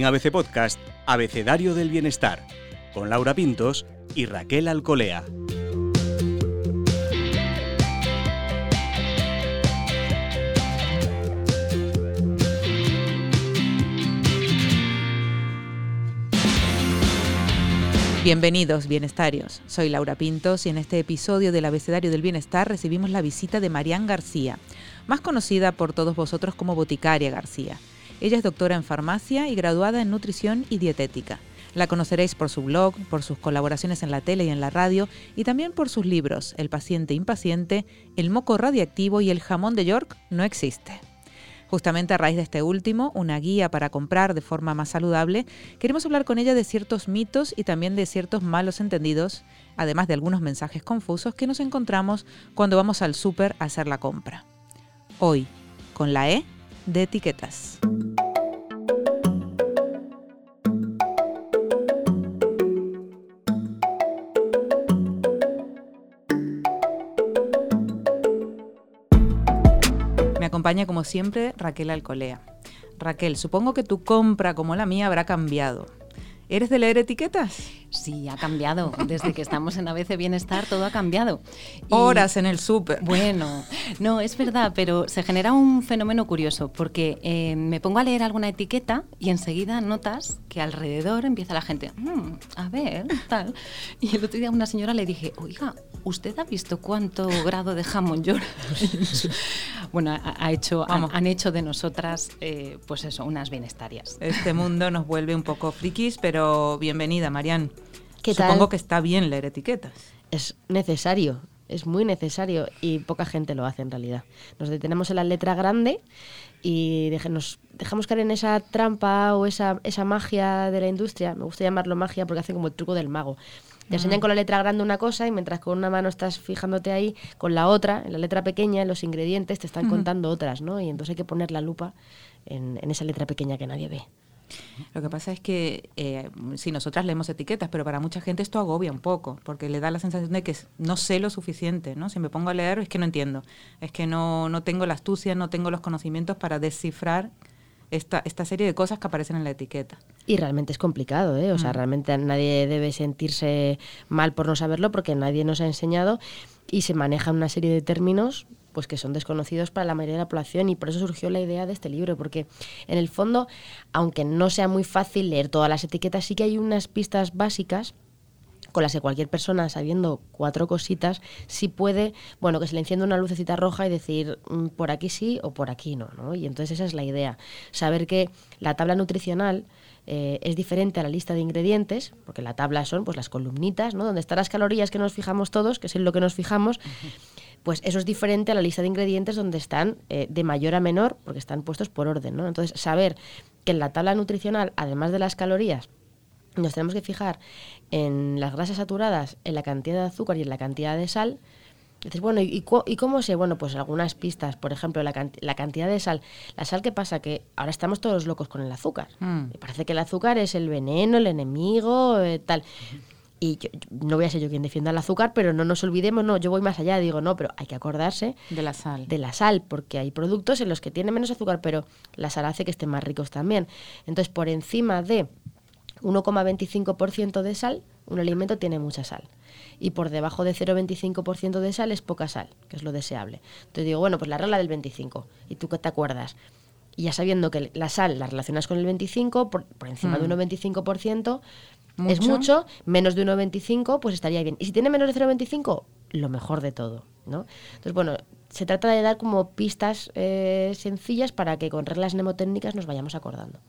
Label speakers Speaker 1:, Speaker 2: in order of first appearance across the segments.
Speaker 1: En ABC Podcast, Abecedario del Bienestar, con Laura Pintos y Raquel Alcolea.
Speaker 2: Bienvenidos, bienestarios. Soy Laura Pintos y en este episodio del Abecedario del Bienestar recibimos la visita de Marian García, más conocida por todos vosotros como Boticaria García. Ella es doctora en farmacia y graduada en nutrición y dietética. La conoceréis por su blog, por sus colaboraciones en la tele y en la radio y también por sus libros El paciente impaciente, El moco radiactivo y El jamón de York no existe. Justamente a raíz de este último, una guía para comprar de forma más saludable, queremos hablar con ella de ciertos mitos y también de ciertos malos entendidos, además de algunos mensajes confusos que nos encontramos cuando vamos al súper a hacer la compra. Hoy, con la E de etiquetas. acompaña como siempre Raquel Alcolea. Raquel, supongo que tu compra como la mía habrá cambiado. ¿Eres de leer etiquetas?
Speaker 3: Sí, ha cambiado. Desde que estamos en ABC Bienestar, todo ha cambiado.
Speaker 2: Horas en el súper.
Speaker 3: Bueno, no, es verdad, pero se genera un fenómeno curioso, porque eh, me pongo a leer alguna etiqueta y enseguida notas que alrededor empieza la gente, mm, a ver, tal. Y el otro día a una señora le dije, oiga, ¿usted ha visto cuánto grado de jamón llora? bueno, ha, hecho, han, hecho de nosotras, eh, pues eso, unas bienestarias.
Speaker 2: Este mundo nos vuelve un poco frikis, pero bienvenida, Marian. Supongo que está bien leer etiquetas.
Speaker 4: Es necesario, es muy necesario y poca gente lo hace en realidad. Nos detenemos en la letra grande y nos dejamos caer en esa trampa o esa, esa magia de la industria. Me gusta llamarlo magia porque hace como el truco del mago. Te enseñan con la letra grande una cosa y mientras con una mano estás fijándote ahí, con la otra, en la letra pequeña, en los ingredientes, te están contando otras, ¿no? Y entonces hay que poner la lupa en esa letra pequeña que nadie ve.
Speaker 2: Lo que pasa es que eh, si nosotras leemos etiquetas, pero para mucha gente esto agobia un poco, porque le da la sensación de que no sé lo suficiente, ¿no? Si me pongo a leer es que no entiendo, es que no, no tengo la astucia, no tengo los conocimientos para descifrar esta, esta serie de cosas que aparecen en la etiqueta.
Speaker 4: Y realmente es complicado, ¿eh? O sea, mm. realmente nadie debe sentirse mal por no saberlo porque nadie nos ha enseñado y se maneja una serie de términos pues que son desconocidos para la mayoría de la población y por eso surgió la idea de este libro, porque en el fondo, aunque no sea muy fácil leer todas las etiquetas, sí que hay unas pistas básicas con las que cualquier persona, sabiendo cuatro cositas, sí puede, bueno, que se le encienda una lucecita roja y decir mm, por aquí sí o por aquí no, ¿no? Y entonces esa es la idea, saber que la tabla nutricional eh, es diferente a la lista de ingredientes, porque la tabla son pues las columnitas, ¿no? Donde están las calorías que nos fijamos todos, que es en lo que nos fijamos pues eso es diferente a la lista de ingredientes donde están eh, de mayor a menor, porque están puestos por orden, ¿no? Entonces, saber que en la tabla nutricional, además de las calorías, nos tenemos que fijar en las grasas saturadas, en la cantidad de azúcar y en la cantidad de sal. Dices, bueno, ¿y, cómo sé? Bueno, pues algunas pistas, por ejemplo, la, cantidad de sal. La sal, ¿qué pasa? Que ahora estamos todos locos con el azúcar. Mm. Me parece que el azúcar es el veneno, el enemigo, eh, tal. Y no voy a ser yo quien defienda el azúcar, pero no nos olvidemos, no, yo voy más allá, digo, no, pero hay que acordarse
Speaker 2: de la sal.
Speaker 4: De la sal, porque hay productos en los que tiene menos azúcar, pero la sal hace que estén más ricos también. Entonces, por encima de 1,25% de sal, un alimento tiene mucha sal. Y por debajo de 0,25% de sal es poca sal, que es lo deseable. Entonces digo, bueno, pues la regla del 25. ¿Y tú qué te acuerdas? Y ya sabiendo que la sal la relacionas con el 25, por, encima de 1,25%, es mucho, menos de 1,25 pues estaría bien. Y si tiene menos de 0,25, lo mejor de todo, ¿no? Entonces, bueno, se trata de dar como pistas eh, sencillas para que con reglas mnemotécnicas nos vayamos acordando.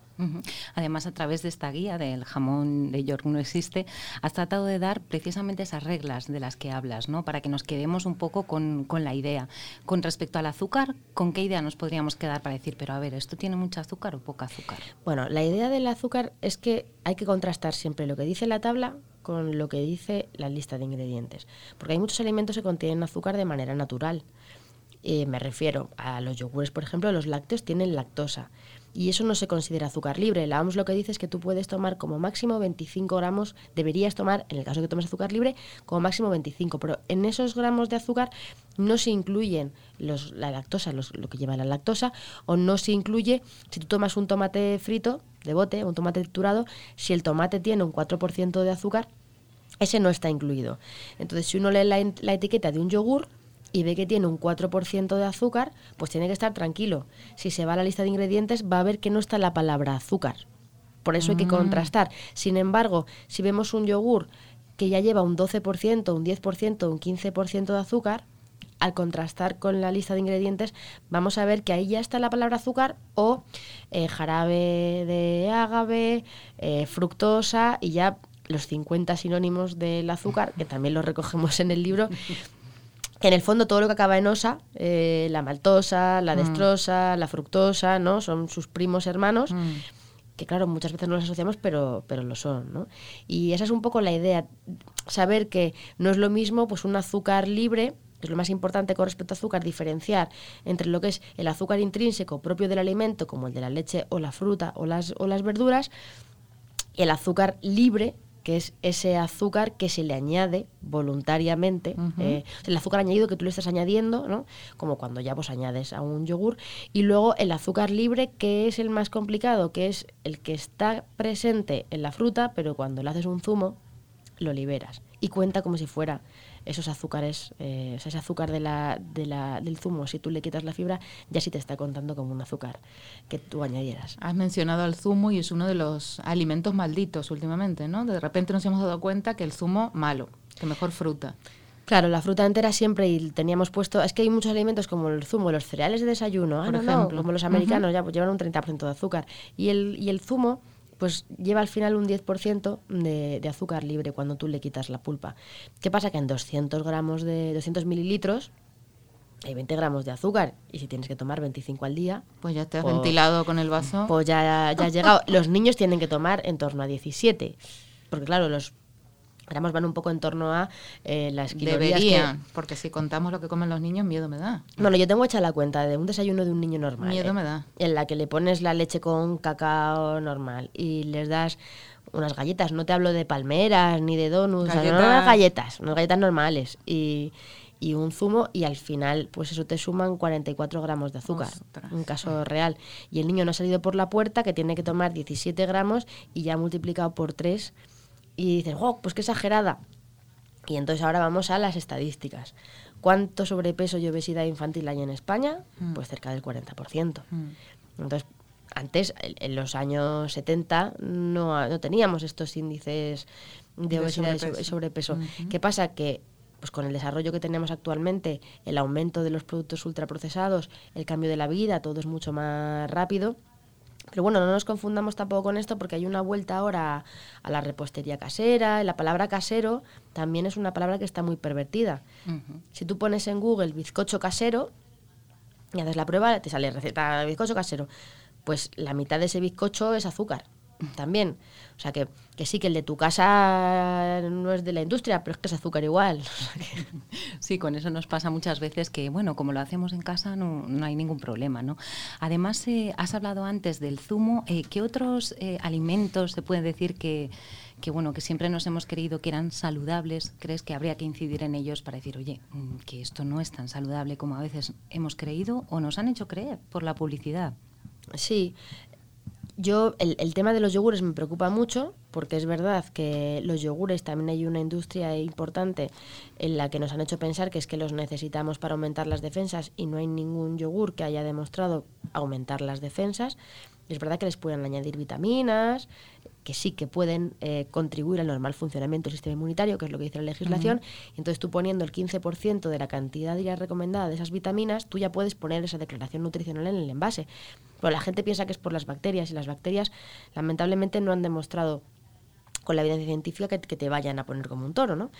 Speaker 3: Además, a través de esta guía del jamón de York no existe, has tratado de dar precisamente esas reglas de las que hablas, ¿no? Para que nos quedemos un poco con, con, la idea. Con respecto al azúcar, ¿con qué idea nos podríamos quedar para decir, pero a ver, ¿esto tiene mucho azúcar o poca azúcar?
Speaker 4: Bueno, la idea del azúcar es que hay que contrastar siempre lo que dice la tabla con lo que dice la lista de ingredientes. Porque hay muchos alimentos que contienen azúcar de manera natural. Eh, me refiero a los yogures, por ejemplo, los lácteos tienen lactosa. y eso no se considera azúcar libre. La OMS lo que dice es que tú puedes tomar como máximo 25 gramos, deberías tomar, en el caso que tomes azúcar libre, como máximo 25, pero en esos gramos de azúcar no se incluyen los, la lactosa, lo que lleva la lactosa, o no se incluye, si tú tomas un tomate frito de bote, un tomate triturado, si el tomate tiene un 4% de azúcar, ese no está incluido. Entonces, si uno lee la, la etiqueta de un yogur, y ve que tiene un 4% de azúcar, pues tiene que estar tranquilo. Si se va a la lista de ingredientes, va a ver que no está la palabra azúcar. Por eso hay que mm. contrastar. Sin embargo, si vemos un yogur que ya lleva un 12%, un 10%, un 15% de azúcar, al contrastar con la lista de ingredientes, vamos a ver que ahí ya está la palabra azúcar o eh, jarabe de ágave, eh, fructosa y ya los 50 sinónimos del azúcar, que también los recogemos en el libro, en el fondo todo lo que acaba en osa, eh, la maltosa, la mm. destrosa, la fructosa, ¿no? Son sus primos hermanos. Mm. que claro, muchas veces no los asociamos, pero, pero lo son, ¿no? Y esa es un poco la idea, saber que no es lo mismo pues un azúcar libre, que es lo más importante con respecto a azúcar, diferenciar entre lo que es el azúcar intrínseco propio del alimento, como el de la leche o la fruta o las, o las verduras, y el azúcar libre, que es ese azúcar que se le añade voluntariamente, eh, el azúcar añadido que tú le estás añadiendo, ¿no? como cuando ya vos añades a un yogur, y luego el azúcar libre, que es el más complicado, que es el que está presente en la fruta, pero cuando le haces un zumo, lo liberas. Y cuenta como si fuera esos azúcares, eh, ese azúcar de la, de la, del zumo, si tú le quitas la fibra, ya sí te está contando como un azúcar que tú añadieras.
Speaker 2: Has mencionado al zumo y es uno de los alimentos malditos últimamente, ¿no? De repente nos hemos dado cuenta que el zumo malo, que mejor fruta.
Speaker 4: Claro, la fruta entera siempre y teníamos puesto, es que hay muchos alimentos como el zumo, los cereales de desayuno, ah, Por ejemplo. como los americanos ya pues llevan un 30% de azúcar y el, y el zumo pues lleva al final un 10% de, de, azúcar libre cuando tú le quitas la pulpa. ¿Qué pasa? Que en 200 gramos de 200 mililitros hay 20 gramos de azúcar y si tienes que tomar 25 al día...
Speaker 2: Pues ya te has pues ventilado con el vaso.
Speaker 4: Pues ya, ya has llegado. Los niños tienen que tomar en torno a 17. Porque claro, los gramos van un poco en torno a eh, las calorías
Speaker 2: Deberían, porque si contamos lo que comen los niños, miedo me da.
Speaker 4: Bueno, yo tengo hecha la cuenta de un desayuno de un niño normal.
Speaker 2: Miedo
Speaker 4: ¿eh?
Speaker 2: me da.
Speaker 4: En la que le pones la leche con cacao normal y les das unas galletas. No te hablo de palmeras ni de donuts, no, unas galletas, unas galletas normales. Y, y un zumo y al final pues eso te suman 44 gramos de azúcar, un caso real. Y el niño no ha salido por la puerta que tiene que tomar 17 gramos y ya multiplicado por 3 y dices, oh, pues qué exagerada. Y entonces ahora vamos a las estadísticas. ¿Cuánto sobrepeso y obesidad infantil hay en España? Mm. Pues cerca del 40%. Mm. Entonces, antes, en los años 70, no, no teníamos estos índices de, obesidad y sobrepeso. ¿Qué pasa? Que pues con el desarrollo que tenemos actualmente, el aumento de los productos ultraprocesados, el cambio de la vida, todo es mucho más rápido pero bueno, no nos confundamos tampoco con esto porque hay una vuelta ahora a la repostería casera. La palabra casero también es una palabra que está muy pervertida. Si tú pones en Google bizcocho casero y haces la prueba, te sale receta de bizcocho casero. Pues la mitad de ese bizcocho es azúcar también. O sea que, que, sí, que el de tu casa no es de la industria, pero es que es azúcar igual.
Speaker 3: Sí, con eso nos pasa muchas veces que, bueno, como lo hacemos en casa no, no hay ningún problema, ¿no? Además, eh, has hablado antes del zumo. Eh, ¿Qué otros eh, alimentos se puede decir que, que, bueno, que siempre nos hemos creído que eran saludables? ¿Crees que habría que incidir en ellos para decir, oye, mm, que esto no es tan saludable como a veces hemos creído o nos han hecho creer por la publicidad?
Speaker 4: Sí, yo, el, el, tema de los yogures me preocupa mucho porque es verdad que los yogures también hay una industria importante en la que nos han hecho pensar que es que los necesitamos para aumentar las defensas y no hay ningún yogur que haya demostrado aumentar las defensas. Es verdad que les pueden añadir vitaminas, que sí que pueden eh, contribuir al normal funcionamiento del sistema inmunitario, que es lo que dice la legislación. Entonces tú poniendo el 15% de la cantidad diaria recomendada de esas vitaminas, tú ya puedes poner esa declaración nutricional en el envase. Pero la gente piensa que es por las bacterias y las bacterias lamentablemente no han demostrado con la evidencia científica que, te vayan a poner como un toro, ¿no?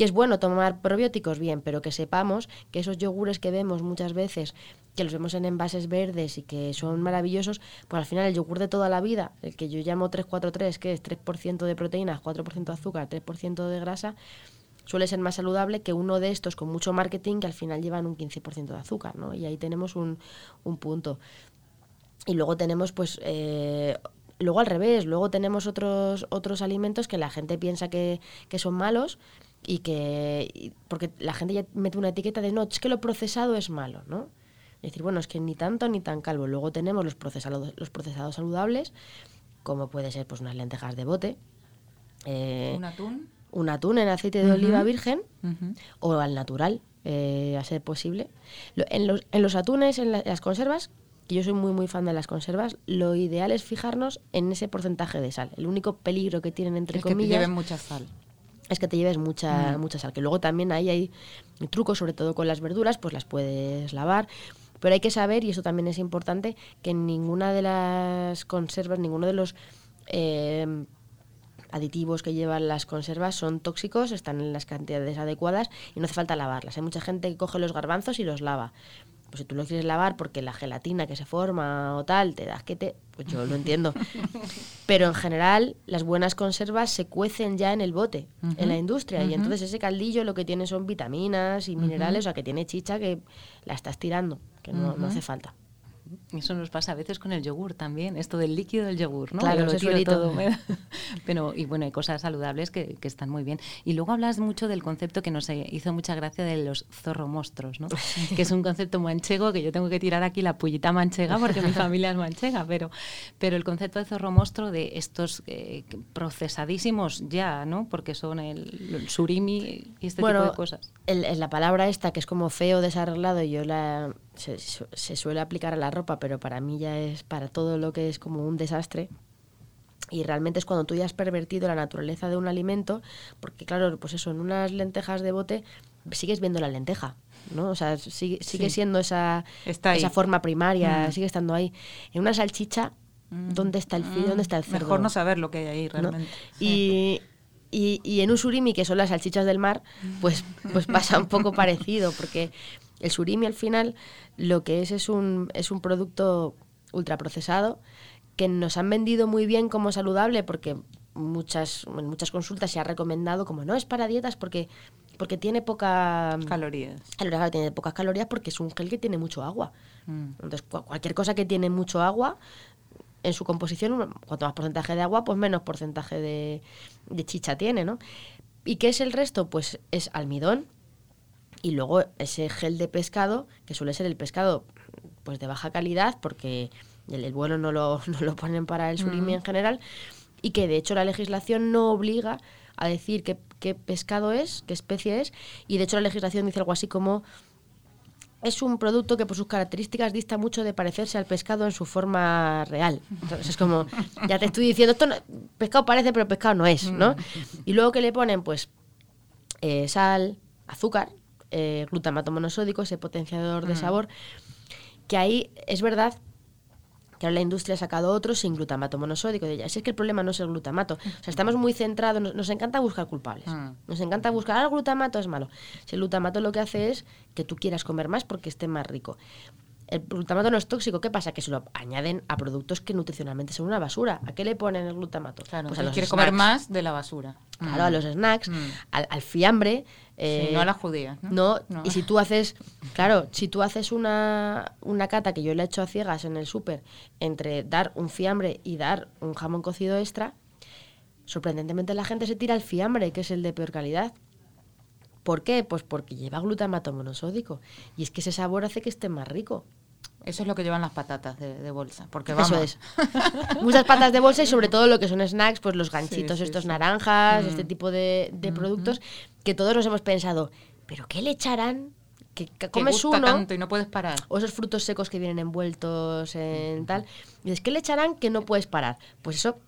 Speaker 4: que es bueno tomar probióticos, bien, pero que sepamos que esos yogures que vemos muchas veces, que los vemos en envases verdes y que son maravillosos, pues al final el yogur de toda la vida, el que yo llamo 343, que es 3% de proteínas, 4% de azúcar, 3% de grasa, suele ser más saludable que uno de estos con mucho marketing que al final llevan un 15% de azúcar, ¿no? Y ahí tenemos un, un punto. Y luego tenemos, pues, eh, luego al revés, luego tenemos otros, otros alimentos que la gente piensa que, que son malos y que, y- porque la gente ya mete una etiqueta de no, es que lo procesado es malo, ¿no? Es decir, bueno, es que ni tanto ni tan calvo. Luego tenemos los procesados, los procesados saludables, como puede ser pues unas lentejas de bote, eh,
Speaker 2: ¿Un atún?
Speaker 4: un atún en aceite de oliva virgen o al natural, eh, a ser posible. Lo- en, los, en los atunes, en, la- en las conservas, que yo soy muy muy fan de las conservas, lo ideal es fijarnos en ese porcentaje de sal. El único peligro que tienen, entre
Speaker 2: Es que te
Speaker 4: comillas,
Speaker 2: lleven mucha sal.
Speaker 4: es que te lleves mucha,
Speaker 2: Mm.
Speaker 4: mucha sal. Que luego también ahí hay trucos, sobre todo con las verduras, pues las puedes lavar. Pero hay que saber, y eso también es importante, que ninguna de las conservas, ninguno de los eh, aditivos que llevan las conservas son tóxicos, están en las cantidades adecuadas y no hace falta lavarlas. Hay mucha gente que coge los garbanzos y los lava. Pues si tú los quieres lavar porque la gelatina que se forma o tal te da que te... Pues yo lo entiendo. Pero en general las buenas conservas se cuecen ya en el bote, en la industria. Y entonces ese caldillo lo que tiene son vitaminas y minerales, o sea que tiene chicha que la estás tirando, que no, no hace falta.
Speaker 3: Eso nos pasa a veces con el yogur también, esto del líquido del yogur, ¿no?
Speaker 4: Claro,
Speaker 3: lo tiro todo, Pero, y bueno, hay cosas saludables que, que están muy bien. Y luego hablas mucho del concepto que nos hizo mucha gracia de los zorromostros, ¿no? que es un concepto manchego que yo tengo que tirar aquí la pullita manchega porque mi familia es manchega, pero, pero el concepto de zorromostro de estos eh, procesadísimos ya, ¿no? Porque son el, el surimi y este tipo de cosas.
Speaker 4: el- la palabra esta, que es como feo, desarreglado, yo la se suele aplicar a la ropa, pero para mí ya es para todo lo que es como un desastre. Y realmente es cuando tú ya has pervertido la naturaleza de un alimento, porque claro, pues eso, en unas lentejas de bote sigues viendo la lenteja, ¿no? O sea, sigue, sigue
Speaker 2: Sí.
Speaker 4: siendo esa, esa forma primaria,
Speaker 2: Mm.
Speaker 4: sigue estando ahí. En una salchicha, ¿dónde está el filo? ¿Dónde está el cerdo?
Speaker 2: Mejor no saber lo que hay ahí
Speaker 4: ¿no?
Speaker 2: realmente.
Speaker 4: Y, en un surimi, que son las salchichas del mar, pues, pues pasa un poco parecido, porque el surimi al final lo que es es un, es un producto ultraprocesado que nos han vendido muy bien como saludable porque muchas, en muchas consultas se ha recomendado como no es para dietas porque, porque tiene poca
Speaker 2: Calorías.
Speaker 4: tiene pocas calorías porque es un gel que tiene mucho agua.
Speaker 2: Mm.
Speaker 4: Entonces, cua- cualquier cosa que tiene mucho agua, en su composición, cuanto más porcentaje de agua, pues menos porcentaje de, de chicha tiene, ¿no? ¿Y qué es el resto? Pues es almidón y luego ese gel de pescado, que suele ser el pescado pues de baja calidad, porque el, el bueno no lo, no lo ponen para el surimi en general, y que de hecho la legislación no obliga a decir qué, qué pescado es, qué especie es, y de hecho la legislación dice algo así como es un producto que por sus características dista mucho de parecerse al pescado en su forma real. Entonces es como, ya te estoy diciendo, esto no- pescado parece, pero pescado no es, ¿no? Y luego que le ponen, pues, eh, sal, azúcar, eh, glutamato monosódico, ese potenciador de sabor, que ahí es verdad que ahora la industria ha sacado otros sin glutamato monosódico. De ella. Si es que el problema no es el glutamato. O sea, estamos muy centrados, nos, nos encanta buscar culpables.
Speaker 2: Mm.
Speaker 4: Nos encanta buscar, ah, el glutamato es malo. Si el glutamato lo que hace es que tú quieras comer más porque esté más rico. El glutamato no es tóxico, ¿qué pasa? Que se lo añaden a productos que nutricionalmente son una basura. ¿A qué le ponen el glutamato?
Speaker 2: Claro,
Speaker 4: pues a
Speaker 2: comer más de la basura.
Speaker 4: Claro, a los snacks,
Speaker 2: Mm.
Speaker 4: al, al fiambre. eh,
Speaker 2: Sí, no a las judías, ¿no?
Speaker 4: No,
Speaker 2: No.
Speaker 4: y si tú haces, claro, si tú haces una, una cata que yo le he hecho a ciegas en el súper entre dar un fiambre y dar un jamón cocido extra, sorprendentemente la gente se tira el fiambre, que es el de peor calidad. ¿Por qué? Pues porque lleva glutamato monosódico. Y es que ese sabor hace que esté más rico.
Speaker 2: Eso es lo que llevan las patatas de, de bolsa. Porque vamos.
Speaker 4: Eso es. Muchas patas de bolsa y sobre todo lo que son snacks, pues los ganchitos
Speaker 2: sí,
Speaker 4: estos
Speaker 2: sí.
Speaker 4: naranjas,
Speaker 2: Mm.
Speaker 4: este tipo de, de productos, que todos nos hemos pensado, ¿pero qué le echarán? Que, que
Speaker 2: que
Speaker 4: comes
Speaker 2: gusta
Speaker 4: uno,
Speaker 2: tanto y no puedes parar.
Speaker 4: o esos frutos secos que vienen envueltos en tal, y dices, ¿qué le echarán que no puedes parar? Pues eso,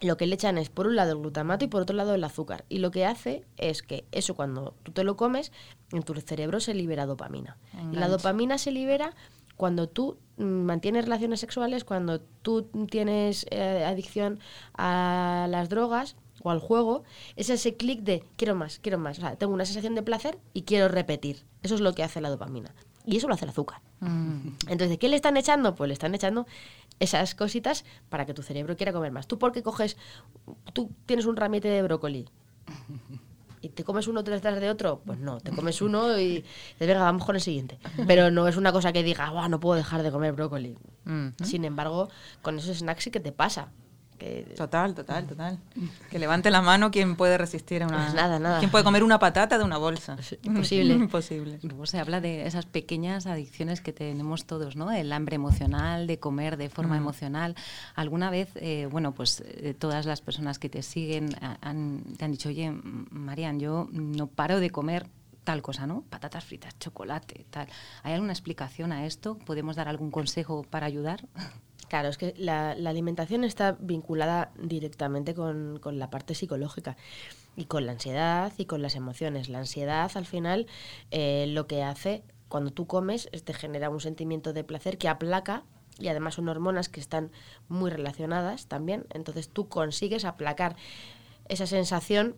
Speaker 4: lo que le echan es por un lado el glutamato y por otro lado el azúcar. Y lo que hace es que eso cuando tú te lo comes, en tu cerebro se libera dopamina. Y la dopamina se libera cuando tú mantienes relaciones sexuales, cuando tú tienes eh, adicción a las drogas o al juego, es ese clic de quiero más, quiero más. O sea, tengo una sensación de placer y quiero repetir. Eso es lo que hace la dopamina. Y eso lo hace el azúcar.
Speaker 2: Mm.
Speaker 4: Entonces, ¿qué le están echando? Pues le están echando esas cositas para que tu cerebro quiera comer más. ¿Tú por qué coges, tú tienes un ramete de brócoli? ¿Y te comes uno detrás de otro? Pues no, te comes uno y dices, venga, vamos con el siguiente. Pero no es una cosa que diga, "Buah, no puedo dejar de comer brócoli. Sin embargo, con esos snacks sí que te pasa. Que
Speaker 2: Total, total, total. Que levante la mano quien puede resistir a una...
Speaker 4: Pues nada, nada.
Speaker 2: ¿Quién puede comer una patata de una bolsa?
Speaker 4: imposible.
Speaker 2: Imposible.
Speaker 3: Luego se habla de esas pequeñas adicciones que tenemos todos, ¿no? El hambre emocional, de comer de forma
Speaker 2: Mm.
Speaker 3: emocional. Alguna vez, eh, bueno, pues eh, todas las personas que te siguen a- han, te han dicho, oye, Marian, yo no paro de comer tal cosa, ¿no? Patatas fritas, chocolate, tal. ¿Hay alguna explicación a esto? ¿Podemos dar algún consejo para ayudar?
Speaker 4: Claro, es que la, alimentación está vinculada directamente con, con la parte psicológica y con la ansiedad y con las emociones. La ansiedad, al final, eh, lo que hace cuando tú comes es te genera un sentimiento de placer que aplaca y además son hormonas que están muy relacionadas también. Entonces tú consigues aplacar esa sensación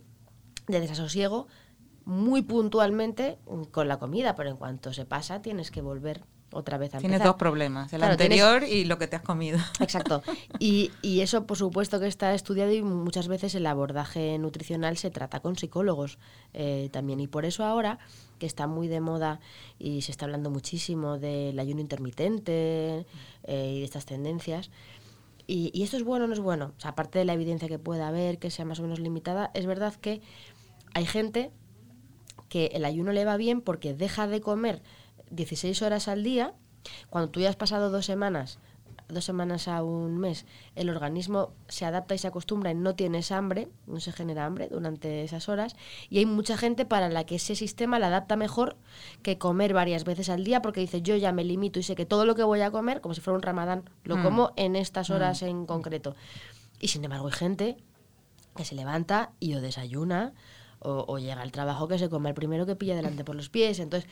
Speaker 4: de desasosiego muy puntualmente con la comida, pero en cuanto se pasa tienes que volver otra vez a
Speaker 2: Tienes
Speaker 4: empezar.
Speaker 2: dos problemas, el
Speaker 4: Claro, tienes-
Speaker 2: anterior y lo que te has comido.
Speaker 4: Exacto. Y, y eso, por supuesto, que está estudiado y muchas veces el abordaje nutricional se trata con psicólogos eh, también. Y por eso ahora, que está muy de moda y se está hablando muchísimo del ayuno intermitente eh, y de estas tendencias, y, y esto es bueno o no es bueno. O sea, aparte de la evidencia que pueda haber, que sea más o menos limitada, es verdad que hay gente que el ayuno le va bien porque deja de comer 16 horas al día. Cuando tú ya has pasado dos semanas, dos semanas a un mes, el organismo se adapta y se acostumbra y no tienes hambre, no se genera hambre durante esas horas. Y hay mucha gente para la que ese sistema la adapta mejor que comer varias veces al día porque dice yo ya me limito y sé que todo lo que voy a comer, como si fuera un ramadán, lo
Speaker 2: Mm.
Speaker 4: como en estas horas en concreto. Y sin embargo hay gente que se levanta y o desayuna o, llega al trabajo que se come el primero que pilla delante por los pies. Entonces,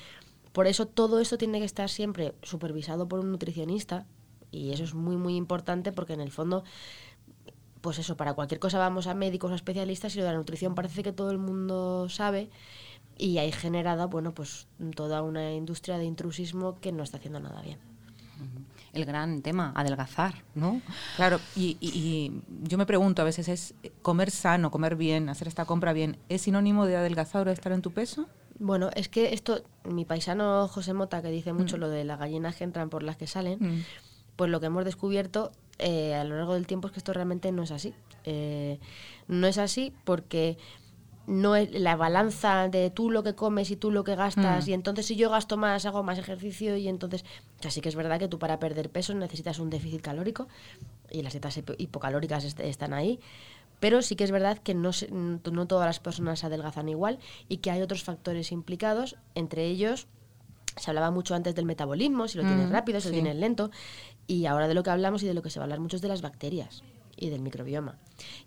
Speaker 4: por eso todo esto tiene que estar siempre supervisado por un nutricionista y eso es muy, muy importante porque en el fondo, pues eso, para cualquier cosa vamos a médicos o especialistas y lo de la nutrición parece que todo el mundo sabe y hay generada, bueno, pues toda una industria de intrusismo que no está haciendo nada bien.
Speaker 3: El gran tema, adelgazar, ¿no?
Speaker 2: Claro, y, y- y yo me pregunto a veces, ¿es comer sano, comer bien, hacer esta compra bien, es sinónimo de adelgazar o de estar en tu peso?
Speaker 4: Bueno, es que esto, mi paisano José Mota, que dice mucho lo de las gallinas que entran por las que salen,
Speaker 2: Mm.
Speaker 4: pues lo que hemos descubierto eh, a lo largo del tiempo es que esto realmente no es así. Eh, no es así porque no es la balanza de tú lo que comes y tú lo que gastas
Speaker 2: Mm.
Speaker 4: y entonces si yo gasto más hago más ejercicio y entonces o sea, sí que es verdad que tú para perder peso necesitas un déficit calórico y las dietas hipo- hipocalóricas est- están ahí pero sí que es verdad que no, no todas las personas adelgazan igual y que hay otros factores implicados entre ellos se hablaba mucho antes del metabolismo, si lo tienes
Speaker 2: Mm,
Speaker 4: rápido, si lo tienes lento, y ahora de lo que hablamos y de lo que se va a hablar mucho es de las bacterias y del microbioma.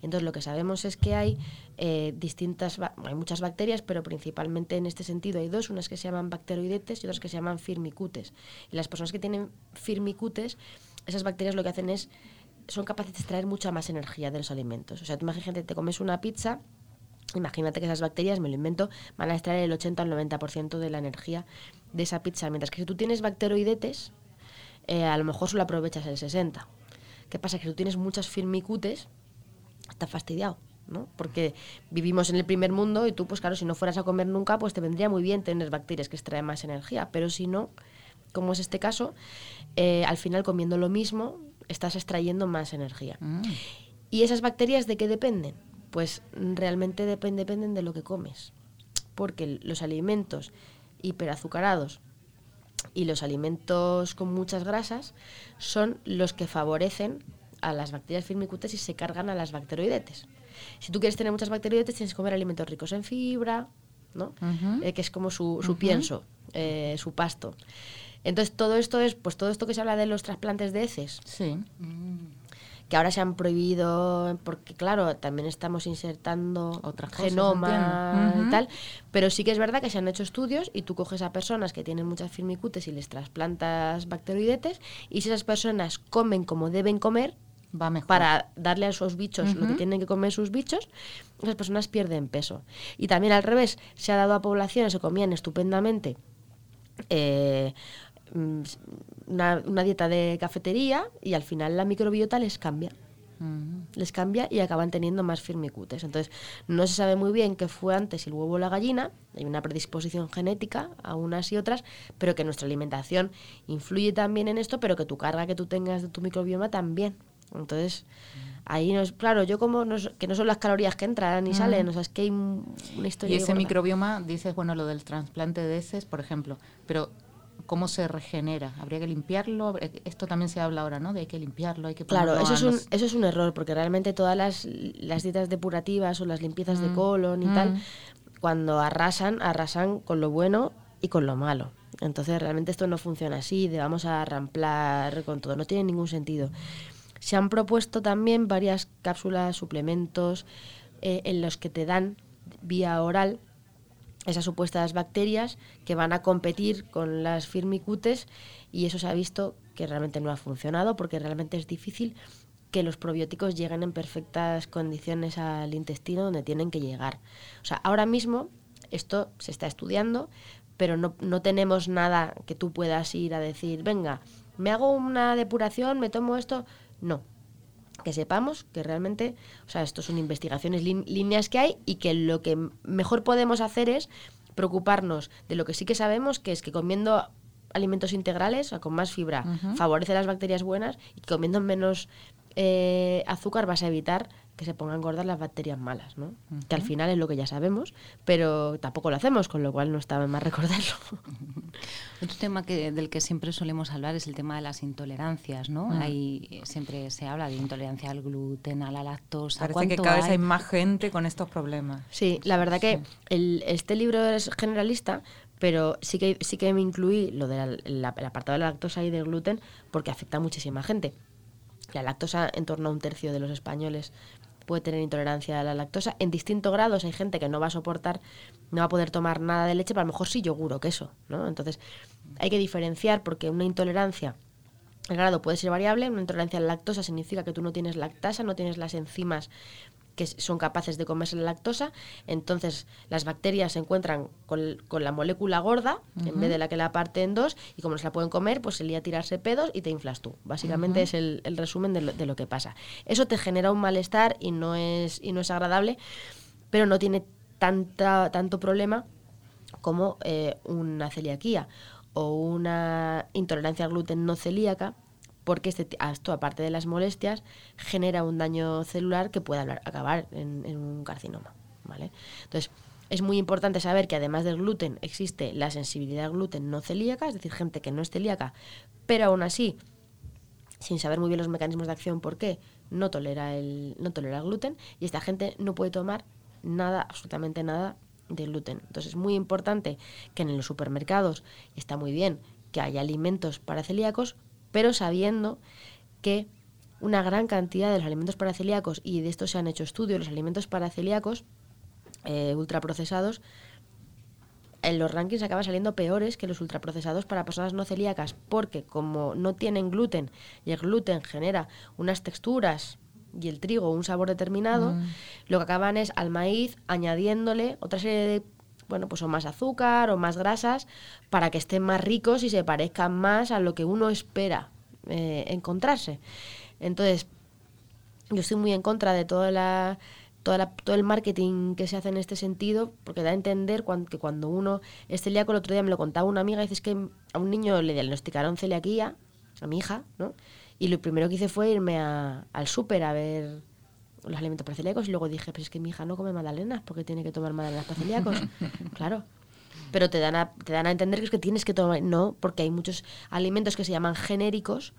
Speaker 4: Entonces lo que sabemos es que hay eh, distintas, hay muchas bacterias, pero principalmente en este sentido hay dos, unas que se llaman bacteroidetes y otras que se llaman firmicutes. Y las personas que tienen firmicutes, esas bacterias lo que hacen es, son capaces de extraer mucha más energía de los alimentos. O sea, tú imagínate, te comes una pizza Imagínate que esas bacterias, me lo invento, van a extraer el 80 al 90% de la energía de esa pizza. Mientras que si tú tienes bacteroidetes, eh, a lo mejor solo aprovechas el 60. ¿Qué pasa? Que si tú tienes muchas firmicutes, estás fastidiado, ¿no? Porque vivimos en el primer mundo y tú, pues claro, si no fueras a comer nunca, pues te vendría muy bien tener bacterias que extraen más energía. Pero si no, como es este caso, eh, al final comiendo lo mismo, estás extrayendo más energía.
Speaker 2: Mm.
Speaker 4: ¿Y esas bacterias de qué dependen? Pues realmente depen- dependen de lo que comes. Porque los alimentos hiperazucarados y los alimentos con muchas grasas son los que favorecen a las bacterias firmicutes y se cargan a las bacteroidetes. Si tú quieres tener muchas bacteroidetes, tienes que comer alimentos ricos en fibra, ¿no? Eh, que es como su, su pienso, eh, su pasto. Entonces, todo esto es, pues todo esto que se habla de los trasplantes de heces,
Speaker 2: Sí.
Speaker 4: Que ahora se han prohibido porque claro también estamos insertando
Speaker 2: Otras
Speaker 4: genoma y tal pero sí que es verdad que se han hecho estudios y tú coges a personas que tienen muchas firmicutes y les trasplantas bacteroidetes y si esas personas comen como deben comer
Speaker 2: Va mejor.
Speaker 4: para darle a esos bichos lo que tienen que comer sus bichos, esas personas pierden peso. Y también al revés, se ha dado a poblaciones que comían estupendamente eh, una, una dieta de cafetería y al final la microbiota les cambia.
Speaker 2: Mm.
Speaker 4: les cambia y acaban teniendo más firmicutes. Entonces, no se sabe muy bien qué fue antes el huevo o la gallina, hay una predisposición genética a unas y otras, pero que nuestra alimentación influye también en esto, pero que tu carga que tú tengas de tu microbioma también. Entonces, ahí no es, claro, yo como que no son las calorías que entran y salen, o sea, es que hay una historia.
Speaker 2: Y ese microbioma, dices, bueno, lo del trasplante de heces, por ejemplo, pero ¿Cómo se regenera? ¿Habría que limpiarlo? Esto también se habla ahora, ¿no? De hay que limpiarlo, hay que
Speaker 4: Claro, eso es, un, eso es un error, porque realmente todas las, las dietas depurativas o las limpiezas de mm. colon y tal, mm. cuando arrasan, arrasan con lo bueno y con lo malo. Entonces realmente esto no funciona así, de vamos a ramplar con todo, no tiene ningún sentido. Se han propuesto también varias cápsulas, suplementos, eh, en los que te dan vía oral esas supuestas bacterias que van a competir con las firmicutes y eso se ha visto que realmente no ha funcionado porque realmente es difícil que los probióticos lleguen en perfectas condiciones al intestino donde tienen que llegar. O sea, ahora mismo esto se está estudiando, pero no, no tenemos nada que tú puedas ir a decir, venga, me hago una depuración, me tomo esto. No, que sepamos que realmente, o sea, esto son investigaciones, líneas que hay y que lo que mejor podemos hacer es preocuparnos de lo que sí que sabemos, que es que comiendo alimentos integrales, o sea, con más fibra, favorece las bacterias buenas y comiendo menos eh, azúcar vas a evitar que se pongan gordas las bacterias malas, ¿no? Que al final es lo que ya sabemos, pero tampoco lo hacemos, con lo cual no está más recordarlo.
Speaker 3: Otro tema que, del que siempre solemos hablar es el tema de las intolerancias, ¿no? Mm. Ahí siempre se habla de intolerancia al gluten, a la lactosa.
Speaker 2: Parece que cada vez hay más gente con estos problemas.
Speaker 4: Sí, la verdad que el, este libro es generalista, pero sí que, sí que me incluí lo del de apartado de la lactosa y del gluten porque afecta a muchísima gente. La lactosa en torno a un tercio de los españoles puede tener intolerancia a la lactosa. En distintos grados hay gente que no va a soportar, no va a poder tomar nada de leche, pero a lo mejor sí yogur o queso, ¿no? Entonces hay que diferenciar porque una intolerancia, el grado puede ser variable, una intolerancia a la lactosa significa que tú no tienes lactasa, no tienes las enzimas que son capaces de comerse la lactosa, entonces las bacterias se encuentran con, la molécula gorda en vez de la que la parte en dos y como no se la pueden comer, pues se lía a tirarse pedos y te inflas tú. Básicamente es el, resumen de lo, que pasa. Eso te genera un malestar y no es, y no es agradable, pero no tiene tanta, tanto problema como eh, una celiaquía o una intolerancia al gluten no celíaca, porque este, esto, aparte de las molestias, genera un daño celular que puede acabar en, un carcinoma. ¿vale? Entonces, es muy importante saber que además del gluten existe la sensibilidad al gluten no celíaca, es decir, gente que no es celíaca, pero aún así, sin saber muy bien los mecanismos de acción por qué, no tolera el, no tolera el gluten y esta gente no puede tomar nada, absolutamente nada de gluten. Entonces es muy importante que en los supermercados está muy bien que haya alimentos para celíacos, pero sabiendo que una gran cantidad de los alimentos paracelíacos, y de esto se han hecho estudios, los alimentos paracelíacos eh, ultraprocesados, en los rankings acaban saliendo peores que los ultraprocesados para personas no celíacas, porque como no tienen gluten y el gluten genera unas texturas y el trigo un sabor determinado, mm. lo que acaban es al maíz añadiéndole otra serie de bueno, pues o más azúcar o más grasas para que estén más ricos y se parezcan más a lo que uno espera eh, encontrarse. Entonces, yo estoy muy en contra de toda la, toda todo el marketing que se hace en este sentido, porque da a entender que cuando uno es celíaco, el otro día me lo contaba una amiga, dice que a un niño le diagnosticaron celiaquía, a mi hija, ¿no? Y lo primero que hice fue irme al súper a ver los alimentos para celíacos y luego dije, pues es que mi hija no come magdalenas porque tiene que tomar magdalenas para celíacos. claro. Pero te dan, a, te dan a entender que es que tienes que tomar... No, porque hay muchos alimentos que se llaman genéricos,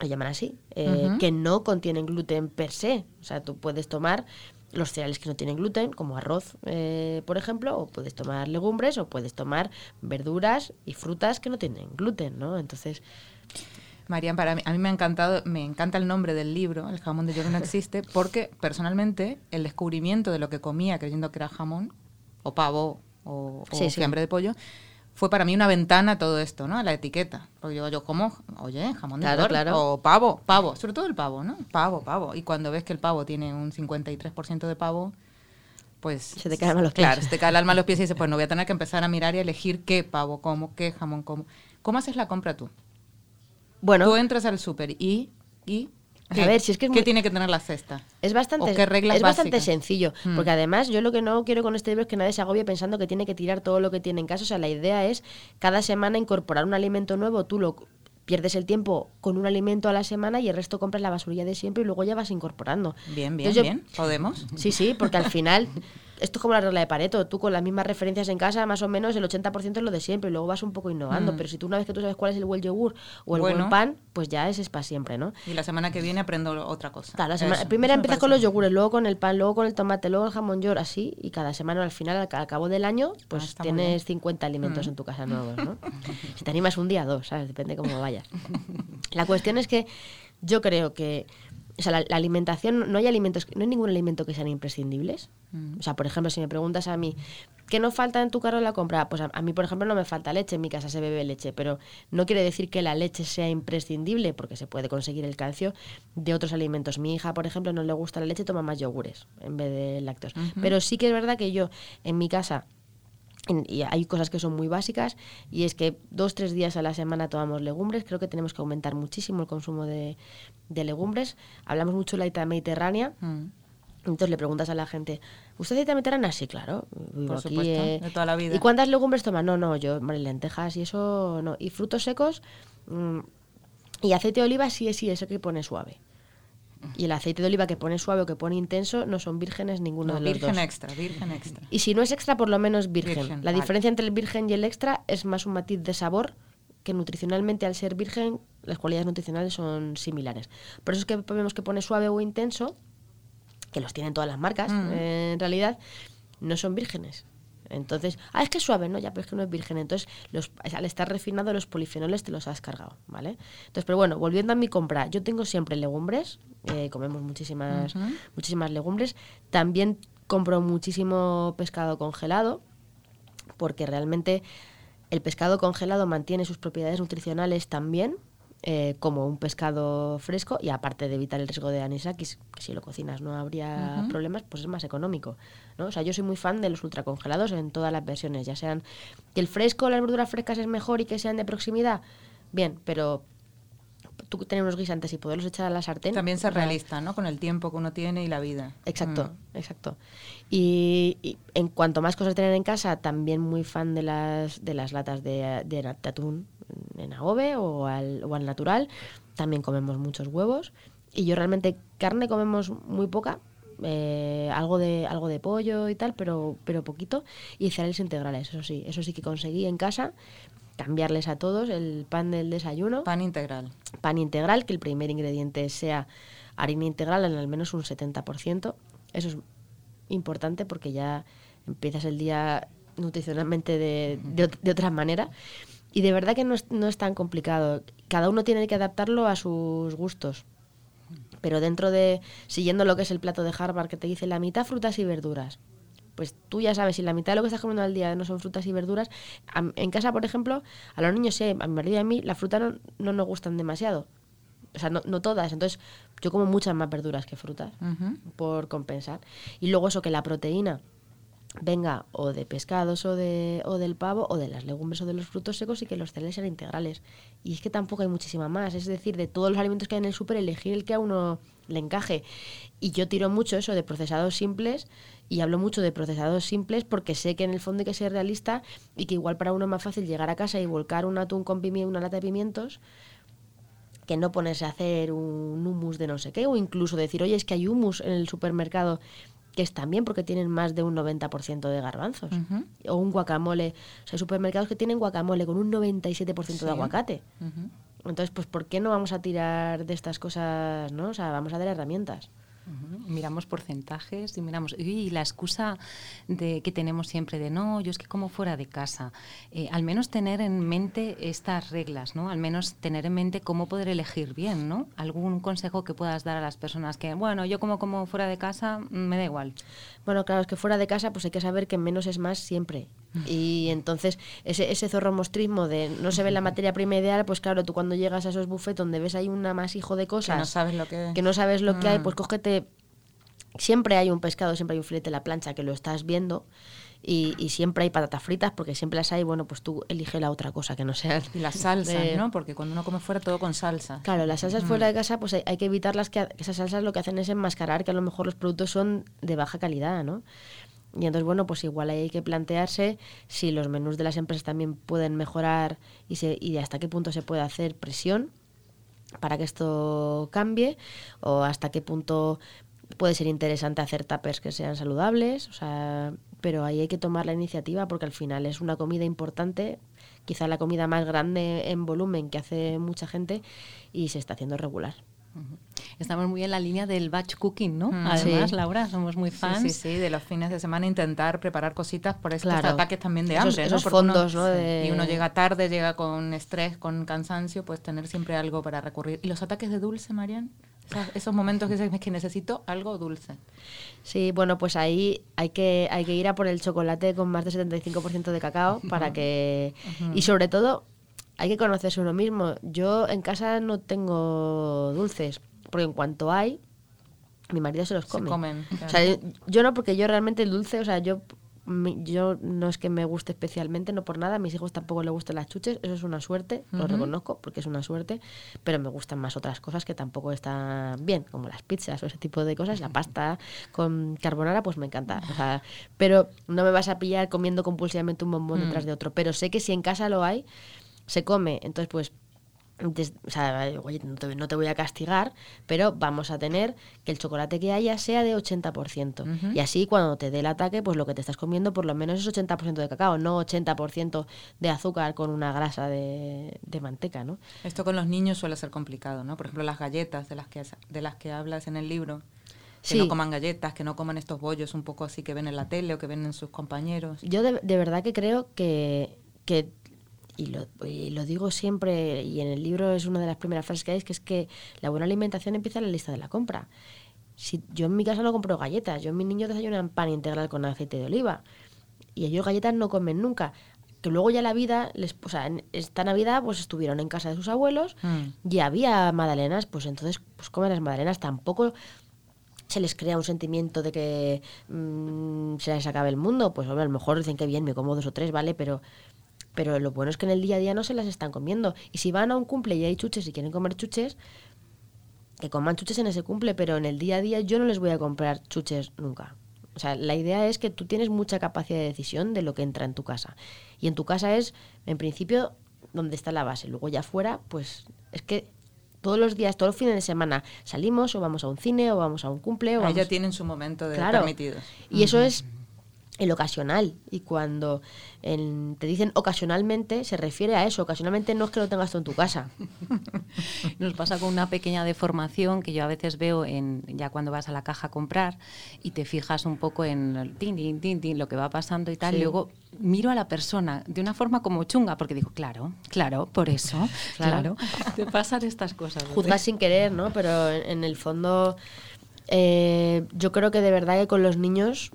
Speaker 4: lo llaman así, eh, que no contienen gluten per se. O sea, tú puedes tomar los cereales que no tienen gluten, como arroz, eh, por ejemplo, o puedes tomar legumbres, o puedes tomar verduras y frutas que no tienen gluten, ¿no? Entonces,
Speaker 2: Marian, para mí, a mí me ha encantado, me encanta el nombre del libro, El jamón de york no existe, porque personalmente el descubrimiento de lo que comía creyendo que era jamón, o pavo, o, fiambre de pollo, fue para mí una ventana a todo esto, ¿no? A la etiqueta. Porque yo, yo como, oye, jamón de york, o pavo, pavo, sobre todo el pavo, ¿no? Pavo, pavo. Y cuando ves que el pavo tiene un 53% de pavo, pues...
Speaker 4: Se te caen los pies.
Speaker 2: Claro, se te cae el alma a los pies y dices, pues no voy a tener que empezar a mirar y elegir qué pavo como, qué jamón como. ¿Cómo haces la compra tú?
Speaker 4: Bueno.
Speaker 2: Tú entras al súper y, y
Speaker 4: A
Speaker 2: ¿Qué?
Speaker 4: ver, si es que es
Speaker 2: ¿Qué
Speaker 4: muy-
Speaker 2: tiene que tener la cesta?
Speaker 4: Es bastante,
Speaker 2: ¿O qué reglas
Speaker 4: es bastante
Speaker 2: básicas?
Speaker 4: sencillo,
Speaker 2: Mm.
Speaker 4: porque además yo lo que no quiero con este libro es que nadie se agobie pensando que tiene que tirar todo lo que tiene en casa. O sea, la idea es cada semana incorporar un alimento nuevo, tú lo pierdes el tiempo con un alimento a la semana y el resto compras la basurilla de siempre y luego ya vas incorporando.
Speaker 2: Bien, bien,
Speaker 4: Entonces yo-
Speaker 2: bien. ¿Podemos?
Speaker 4: Sí, sí, porque al final esto es como la regla de Pareto, tú con las mismas referencias en casa, más o menos el 80% es lo de siempre y luego vas un poco innovando,
Speaker 2: Mm.
Speaker 4: pero si tú una vez que tú sabes cuál es el buen yogur o el
Speaker 2: Bueno.
Speaker 4: buen pan, pues ya ese es para siempre, ¿no?
Speaker 2: Y la semana que viene aprendo otra cosa.
Speaker 4: Claro, la semana- primero empiezas con los yogures, luego con el pan, luego con el tomate, luego el jamón york, así, y cada semana al final, al, ca- al cabo del año, pues
Speaker 2: Ah, bien.
Speaker 4: tienes 50 alimentos
Speaker 2: Mm.
Speaker 4: en tu casa nuevos, ¿no? si te animas un día, dos, ¿sabes? Depende cómo vayas. La cuestión es que yo creo que, o sea, la, la alimentación, no hay alimentos, no hay ningún alimento que sean imprescindibles.
Speaker 2: Mm.
Speaker 4: O sea, por ejemplo, si me preguntas a mí, ¿qué no falta en tu carro en la compra? Pues a, a mí, por ejemplo, no me falta leche, en mi casa se bebe leche, pero no quiere decir que la leche sea imprescindible, porque se puede conseguir el calcio de otros alimentos. Mi hija, por ejemplo, no le gusta la leche, toma más yogures en vez de lácteos. Pero sí que es verdad que yo, en mi casa, y hay cosas que son muy básicas y es que dos tres días a la semana tomamos legumbres creo que tenemos que aumentar muchísimo el consumo de, de legumbres hablamos mucho de la dieta mediterránea
Speaker 2: Mm.
Speaker 4: entonces le preguntas a la gente ¿usted dieta mediterránea? sí claro vivo
Speaker 2: Por
Speaker 4: aquí,
Speaker 2: supuesto,
Speaker 4: eh".
Speaker 2: de toda la vida.
Speaker 4: ¿y cuántas legumbres toma? no no yo hombre, lentejas y eso no y frutos secos mm, y aceite de oliva sí es sí eso que pone suave y el aceite de oliva que pone suave o que pone intenso no son vírgenes ninguno
Speaker 2: No,
Speaker 4: de los
Speaker 2: virgen
Speaker 4: dos
Speaker 2: extra, virgen extra.
Speaker 4: y si no es extra, por lo menos virgen.
Speaker 2: Virgen,
Speaker 4: la
Speaker 2: vale.
Speaker 4: diferencia entre el virgen y el extra es más un matiz de sabor que nutricionalmente al ser virgen las cualidades nutricionales son similares. Por eso es que vemos que pone suave o intenso, que los tienen todas las marcas,
Speaker 2: Mm.
Speaker 4: eh, en realidad no son vírgenes. Entonces, ah, es que es suave, no, ya, pero es que no es virgen. Entonces, los, al estar refinado, los polifenoles te los has cargado, ¿vale? Entonces, pero bueno, volviendo a mi compra, yo tengo siempre legumbres, eh, comemos muchísimas, muchísimas legumbres. También compro muchísimo pescado congelado, porque realmente el pescado congelado mantiene sus propiedades nutricionales también, eh, como un pescado fresco, y aparte de evitar el riesgo de anisakis, que si lo cocinas no habría problemas, pues es más económico. ¿no? O sea, yo soy muy fan de los ultracongelados en todas las versiones, ya sean que el fresco, las verduras frescas es mejor y que sean de proximidad, bien, pero tú tener unos guisantes y poderlos echar a la sartén.
Speaker 2: También
Speaker 4: sea,
Speaker 2: realista, ¿no? Con el tiempo que uno tiene y la vida.
Speaker 4: Exacto,
Speaker 2: Mm.
Speaker 4: exacto. Y, y en cuanto más cosas tener en casa, también muy fan de las, de las latas de, de, de atún en AOVE o al, o al natural. También comemos muchos huevos. Y yo realmente carne comemos muy poca. eh, algo de algo de pollo y tal, pero, pero poquito. Y cereales integrales, eso sí. Eso sí que conseguí en casa cambiarles a todos el pan del desayuno
Speaker 2: Pan integral.
Speaker 4: pan integral, que el primer ingrediente sea harina integral en al menos un 70%. Eso es importante porque ya empiezas el día nutricionalmente de, de de otra manera. Y de verdad que no es, no es tan complicado. Cada uno tiene que adaptarlo a sus gustos. Pero dentro de, siguiendo lo que es el plato de Harvard, que te dice la mitad frutas y verduras, pues tú ya sabes, si la mitad de lo que estás comiendo al día no son frutas y verduras, en casa, por ejemplo, a los niños, sí, a mi marido y a mí, la fruta no, no nos gustan demasiado. O sea, no, no todas. Entonces, yo como muchas más verduras que frutas, por compensar. Y luego eso, que la proteína venga o de pescados o, de, o del pavo o de las legumbres o de los frutos secos y que los cereales sean integrales. Y es que tampoco hay muchísima más. Es decir, de todos los alimentos que hay en el súper, elegir el que a uno le encaje. Y yo tiro mucho eso de procesados simples y hablo mucho de procesados simples porque sé que en el fondo hay que ser realista y que igual para uno es más fácil llegar a casa y volcar un atún con pimiento, una lata de pimientos que no ponerse a hacer un hummus de no sé qué, o incluso decir, oye, es que hay hummus en el supermercado que están bien porque tienen más de un 90% de garbanzos. O un guacamole. O sea, hay supermercados que tienen guacamole con un 97%
Speaker 2: Sí.
Speaker 4: de aguacate. Entonces, pues, ¿por qué no vamos a tirar de estas cosas, no? O sea, vamos a dar herramientas.
Speaker 3: Miramos porcentajes y miramos. Y la excusa de que tenemos siempre de no, yo es que como fuera de casa. Eh, al menos tener en mente estas reglas, ¿no? Al menos tener en mente cómo poder elegir bien, ¿no? Algún consejo que puedas dar a las personas que, bueno, yo como como fuera de casa, me da igual.
Speaker 4: Bueno, claro, es que fuera de casa pues hay que saber que menos es más siempre. Y entonces ese, ese zorromostrismo de no se ve la materia prima ideal, pues claro, tú cuando llegas a esos buffets donde ves ahí un amasijo de cosas
Speaker 2: Que no sabes lo que...
Speaker 4: que no sabes lo que hay,
Speaker 2: Mm.
Speaker 4: pues cógete. Siempre hay un pescado, siempre hay un filete en la plancha que lo estás viendo y, y siempre hay patatas fritas porque siempre las hay, bueno, pues tú elige la otra cosa que no sea...
Speaker 2: Y las salsas,
Speaker 4: de-
Speaker 2: ¿no? Porque cuando uno come fuera todo con salsa.
Speaker 4: Claro, las salsas fuera de casa, pues hay, hay que evitarlas, que esas salsas lo que hacen es enmascarar que a lo mejor los productos son de baja calidad, ¿no? Y entonces, bueno, pues igual hay que plantearse si los menús de las empresas también pueden mejorar y, se, y hasta qué punto se puede hacer presión para que esto cambie o hasta qué punto puede ser interesante hacer tuppers que sean saludables, o sea, pero ahí hay que tomar la iniciativa porque al final es una comida importante, quizá la comida más grande en volumen que hace mucha gente y se está haciendo regular.
Speaker 3: Estamos muy en la línea del batch cooking, ¿no?
Speaker 2: Mm,
Speaker 3: Además,
Speaker 4: sí.
Speaker 3: Laura, somos muy fans.
Speaker 2: sí, sí, de los fines de semana intentar preparar cositas por estos
Speaker 4: Claro.
Speaker 2: ataques también de
Speaker 4: Esos-
Speaker 2: hambre, ¿no?
Speaker 4: esos
Speaker 2: Porque uno-
Speaker 4: fondos, ¿no? de-
Speaker 2: Y uno llega tarde, llega con estrés, con cansancio, pues tener siempre algo para recurrir. ¿Y los ataques de dulce, Marian? Esos momentos que dices que necesito algo dulce.
Speaker 4: Sí, bueno, pues ahí hay que, hay que ir a por el chocolate con más de 75% de cacao para que... Y sobre todo, hay que conocerse uno mismo. Yo en casa no tengo dulces, porque en cuanto hay, mi marido se los
Speaker 2: Se
Speaker 4: come.
Speaker 2: comen,
Speaker 4: O sea, yo- no, porque yo realmente el dulce, o sea, yo, mi- yo no es que me guste especialmente, no por nada, a mis hijos tampoco les gustan las chuches, eso es una suerte, lo reconozco porque es una suerte, pero me gustan más otras cosas que tampoco están bien, como las pizzas o ese tipo de cosas, la pasta con carbonara, pues me encanta, o sea, pero no me vas a pillar comiendo compulsivamente un bombón
Speaker 2: Mm.
Speaker 4: detrás de otro, pero sé que si en casa lo hay, se come, entonces pues des- o sea, oye, no te, no te voy a castigar, pero vamos a tener que el chocolate que haya sea de 80%.
Speaker 2: Ujú.
Speaker 4: Y así cuando te dé el ataque, pues lo que te estás comiendo por lo menos es 80% de cacao, no 80% de azúcar con una grasa de, de manteca, ¿no?
Speaker 2: Esto con los niños suele ser complicado, ¿no? Por ejemplo, las galletas de las que, de las que hablas en el libro. Que
Speaker 4: Sí.
Speaker 2: no coman galletas, que no coman estos bollos un poco así que ven en la tele o que ven en sus compañeros.
Speaker 4: Yo de, de verdad que creo que, que y, lo, y lo digo siempre, y en el libro es una de las primeras frases que hay, que es que la buena alimentación empieza en la lista de la compra. Si, yo en mi casa no compro galletas, yo en mis niños desayunan pan integral con aceite de oliva, y ellos galletas no comen nunca. Que luego ya la vida, les, o sea, en esta Navidad pues estuvieron en casa de sus abuelos
Speaker 2: Mm.
Speaker 4: y había magdalenas, pues entonces pues comen las magdalenas, tampoco se les crea un sentimiento de que mm, se les acabe el mundo, pues hombre, a lo mejor dicen que bien, me como dos o tres, ¿vale? Pero, pero lo bueno es que en el día a día no se las están comiendo. Y si van a un cumple y hay chuches y quieren comer chuches, que coman chuches en ese cumple, pero en el día a día yo no les voy a comprar chuches nunca. O sea, la idea es que tú tienes mucha capacidad de decisión de lo que entra en tu casa. Y en tu casa es, en principio, donde está la base. Luego ya fuera, pues es que todos los días, todos los fines de semana salimos o vamos a un cine o vamos a un cumple o
Speaker 2: Ahí
Speaker 4: vamos...
Speaker 2: ya tienen su momento de
Speaker 4: Claro.
Speaker 2: permitidos.
Speaker 4: Y eso es el ocasional. Y cuando en- te dicen ocasionalmente, se refiere a eso. Ocasionalmente no es que lo tengas tú en tu casa.
Speaker 3: Nos pasa con una pequeña deformación que yo a veces veo en ya cuando vas a la caja a comprar y te fijas un poco en el tin, tin, tin, tin, lo que va pasando y tal.
Speaker 4: Sí.
Speaker 3: Y luego miro a la persona de una forma como chunga porque digo, claro, claro, por eso,
Speaker 4: Claro.
Speaker 3: claro. Te pasan estas cosas.
Speaker 4: Juzgas sin querer, ¿no? Pero en, en el fondo eh, yo creo que de verdad que con los niños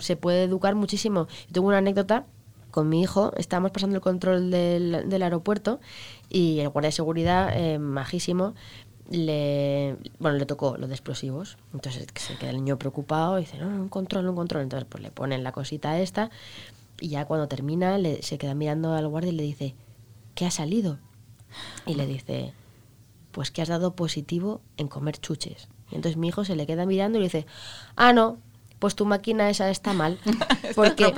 Speaker 4: se puede educar muchísimo. Yo tengo una anécdota con mi hijo, estábamos pasando el control del, aeropuerto y el guardia de seguridad, eh, majísimo, le, bueno, le tocó lo de explosivos. Entonces se queda el niño preocupado y dice, no, no, un control, un control. Entonces pues le ponen la cosita esta y ya cuando termina le, se queda mirando al guardia y le dice, ¿qué ha salido? Y le dice, pues que has dado positivo en comer chuches. Y entonces mi hijo se le queda mirando y le dice, ah, no, pues tu máquina esa está mal. Porque,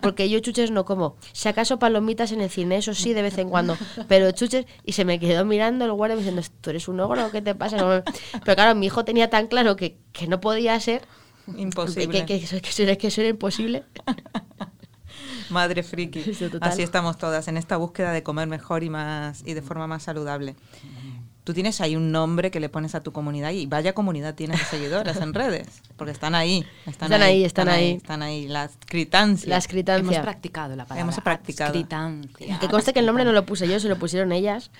Speaker 4: porque yo chuches no como. Si acaso palomitas en el cine, eso sí, de vez en cuando. Pero chuches, y se me quedó mirando el guardia diciendo, ¿tú eres un ogro? ¿Qué te pasa? Pero claro, mi hijo tenía tan claro que, que no podía ser,
Speaker 2: Imposible.
Speaker 4: que, que, que, que eso era imposible.
Speaker 2: Madre friki. Así estamos todas, en esta búsqueda de comer mejor y más y de forma más saludable. Tú tienes ahí un nombre que le pones a tu comunidad y vaya comunidad tienes de seguidoras en redes, porque están ahí, están,
Speaker 4: Están ahí, están ahí.
Speaker 2: están ahí, las critancias.
Speaker 4: La
Speaker 3: Hemos
Speaker 4: escritancia.
Speaker 3: practicado la palabra.
Speaker 2: Hemos practicado.
Speaker 3: adscritancia.
Speaker 4: Que conste que el nombre no lo puse yo, se lo pusieron ellas,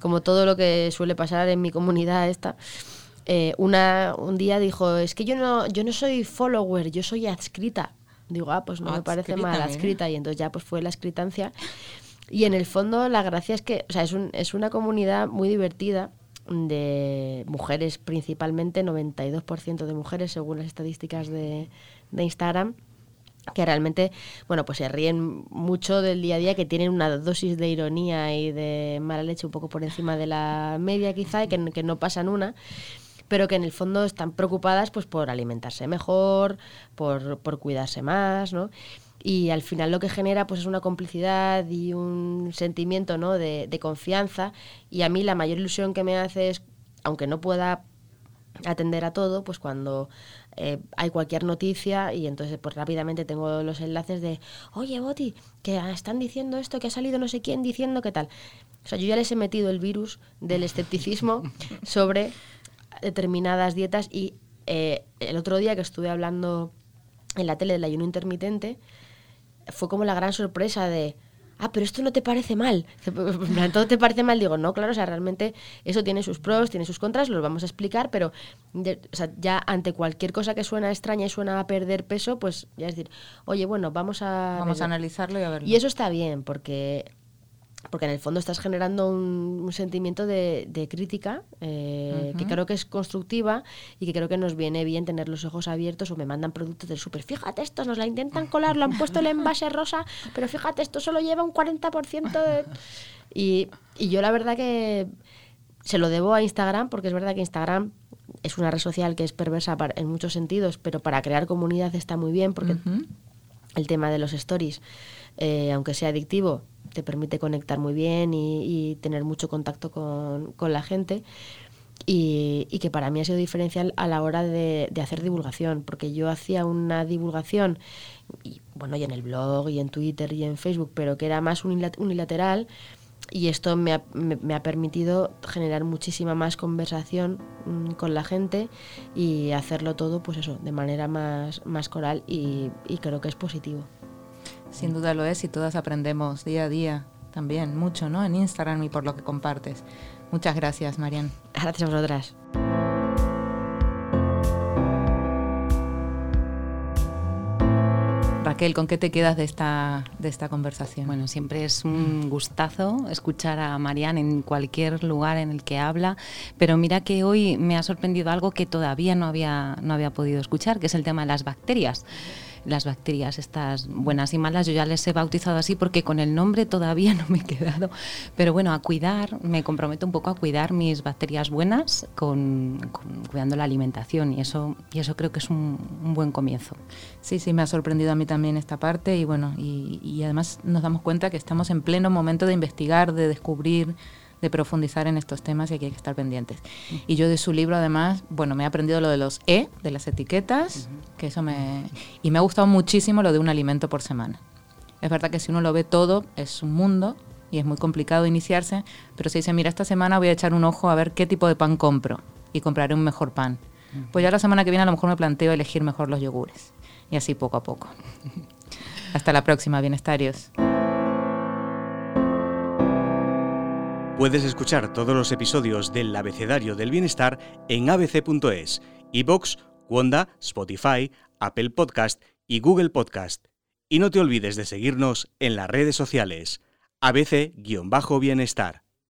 Speaker 4: como todo lo que suele pasar en mi comunidad esta. Eh, una, un día dijo, es que yo no, yo no soy follower, yo soy adscrita. Digo, ah, pues no me parece
Speaker 2: Adscrita,
Speaker 4: mal,
Speaker 2: mira.
Speaker 4: adscrita. Y entonces ya pues fue la escritancia. Y en el fondo la gracia es que, o sea, es, un- es una comunidad muy divertida de mujeres principalmente, 92% de mujeres según las estadísticas de, de Instagram. que realmente, bueno, pues se ríen mucho del día a día, que tienen una dosis de ironía y de mala leche un poco por encima de la media quizá, y que, que no pasan una pero que en el fondo están preocupadas pues por alimentarse mejor, por, por cuidarse más, ¿no? Y al final lo que genera pues es una complicidad y un sentimiento ¿no? de, de, confianza y a mí la mayor ilusión que me hace es aunque no pueda atender a todo pues cuando eh, hay cualquier noticia y entonces pues rápidamente tengo los enlaces de oye Boti que están diciendo esto que ha salido no sé quién diciendo qué tal o sea yo ya les he metido el virus del escepticismo sobre determinadas dietas y eh, el otro día que estuve hablando en la tele del ayuno intermitente, fue como la gran sorpresa de, ah, pero esto no te parece mal. ¿Todo te parece mal? Digo, no, claro, o sea, realmente eso tiene sus pros, tiene sus contras, los vamos a explicar, pero o sea, ya ante cualquier cosa que suena extraña y suena a perder peso, pues ya es decir, oye, bueno, vamos a...
Speaker 2: Vamos a analizarlo y a verlo.
Speaker 4: Y eso está bien, porque porque en el fondo estás generando un, sentimiento de, crítica eh, que creo que es constructiva y que creo que nos viene bien tener los ojos abiertos o me mandan productos del súper. Fíjate, estos nos la intentan colar, lo han puesto el envase rosa, pero fíjate, esto solo lleva un 40% de... Y, y yo la verdad que se lo debo a Instagram, porque es verdad que Instagram es una red social que es perversa en muchos sentidos, pero para crear comunidad está muy bien, porque el tema de los stories, eh, aunque sea adictivo, te permite conectar muy bien y, tener mucho contacto con, la gente. Y, que para mí ha sido diferencial a la hora de, hacer divulgación, porque yo hacía una divulgación, y, bueno, y en el blog, y en Twitter, y en Facebook, pero que era más unilateral, y esto me ha, me, ha permitido generar muchísima más conversación mm, con la gente y hacerlo todo, pues eso, de manera más, más coral, y creo que es positivo.
Speaker 2: Sin duda lo es y todas aprendemos día a día también mucho, ¿no? En Instagram y por lo que compartes. Muchas gracias, Marian.
Speaker 4: Gracias a vosotras.
Speaker 2: Raquel, ¿con qué te quedas de esta, de esta conversación?
Speaker 3: Bueno, siempre es un gustazo escuchar a Marian en cualquier lugar en el que habla, pero mira que hoy me ha sorprendido algo que todavía no había, no había podido escuchar, que es el tema de las bacterias las bacterias estas buenas y malas, yo ya les he bautizado así porque con el nombre todavía no me he quedado, pero bueno, a cuidar, me comprometo un poco a cuidar mis bacterias buenas con, cuidando la alimentación y eso, y eso creo que es un, buen comienzo.
Speaker 2: Sí, sí, me ha sorprendido a mí también esta parte y bueno, y, y además nos damos cuenta que estamos en pleno momento de investigar, de descubrir de profundizar en estos temas y aquí hay que estar pendientes. Y yo de su libro además, bueno, me he aprendido lo de los E, de las etiquetas, que eso me... Y me ha gustado muchísimo lo de un alimento por semana. Es verdad que si uno lo ve todo, es un mundo y es muy complicado iniciarse, pero si dice, mira, esta semana voy a echar un ojo a ver qué tipo de pan compro y compraré un mejor pan. Pues ya la semana que viene a lo mejor me planteo elegir mejor los yogures. Y así poco a poco. Hasta la próxima, bienestarios.
Speaker 1: Puedes escuchar todos los episodios del Abecedario del Bienestar en abc.es, iBox, Wanda, Spotify, Apple Podcast y Google Podcast. Y no te olvides de seguirnos en las redes sociales. ABC-Bienestar.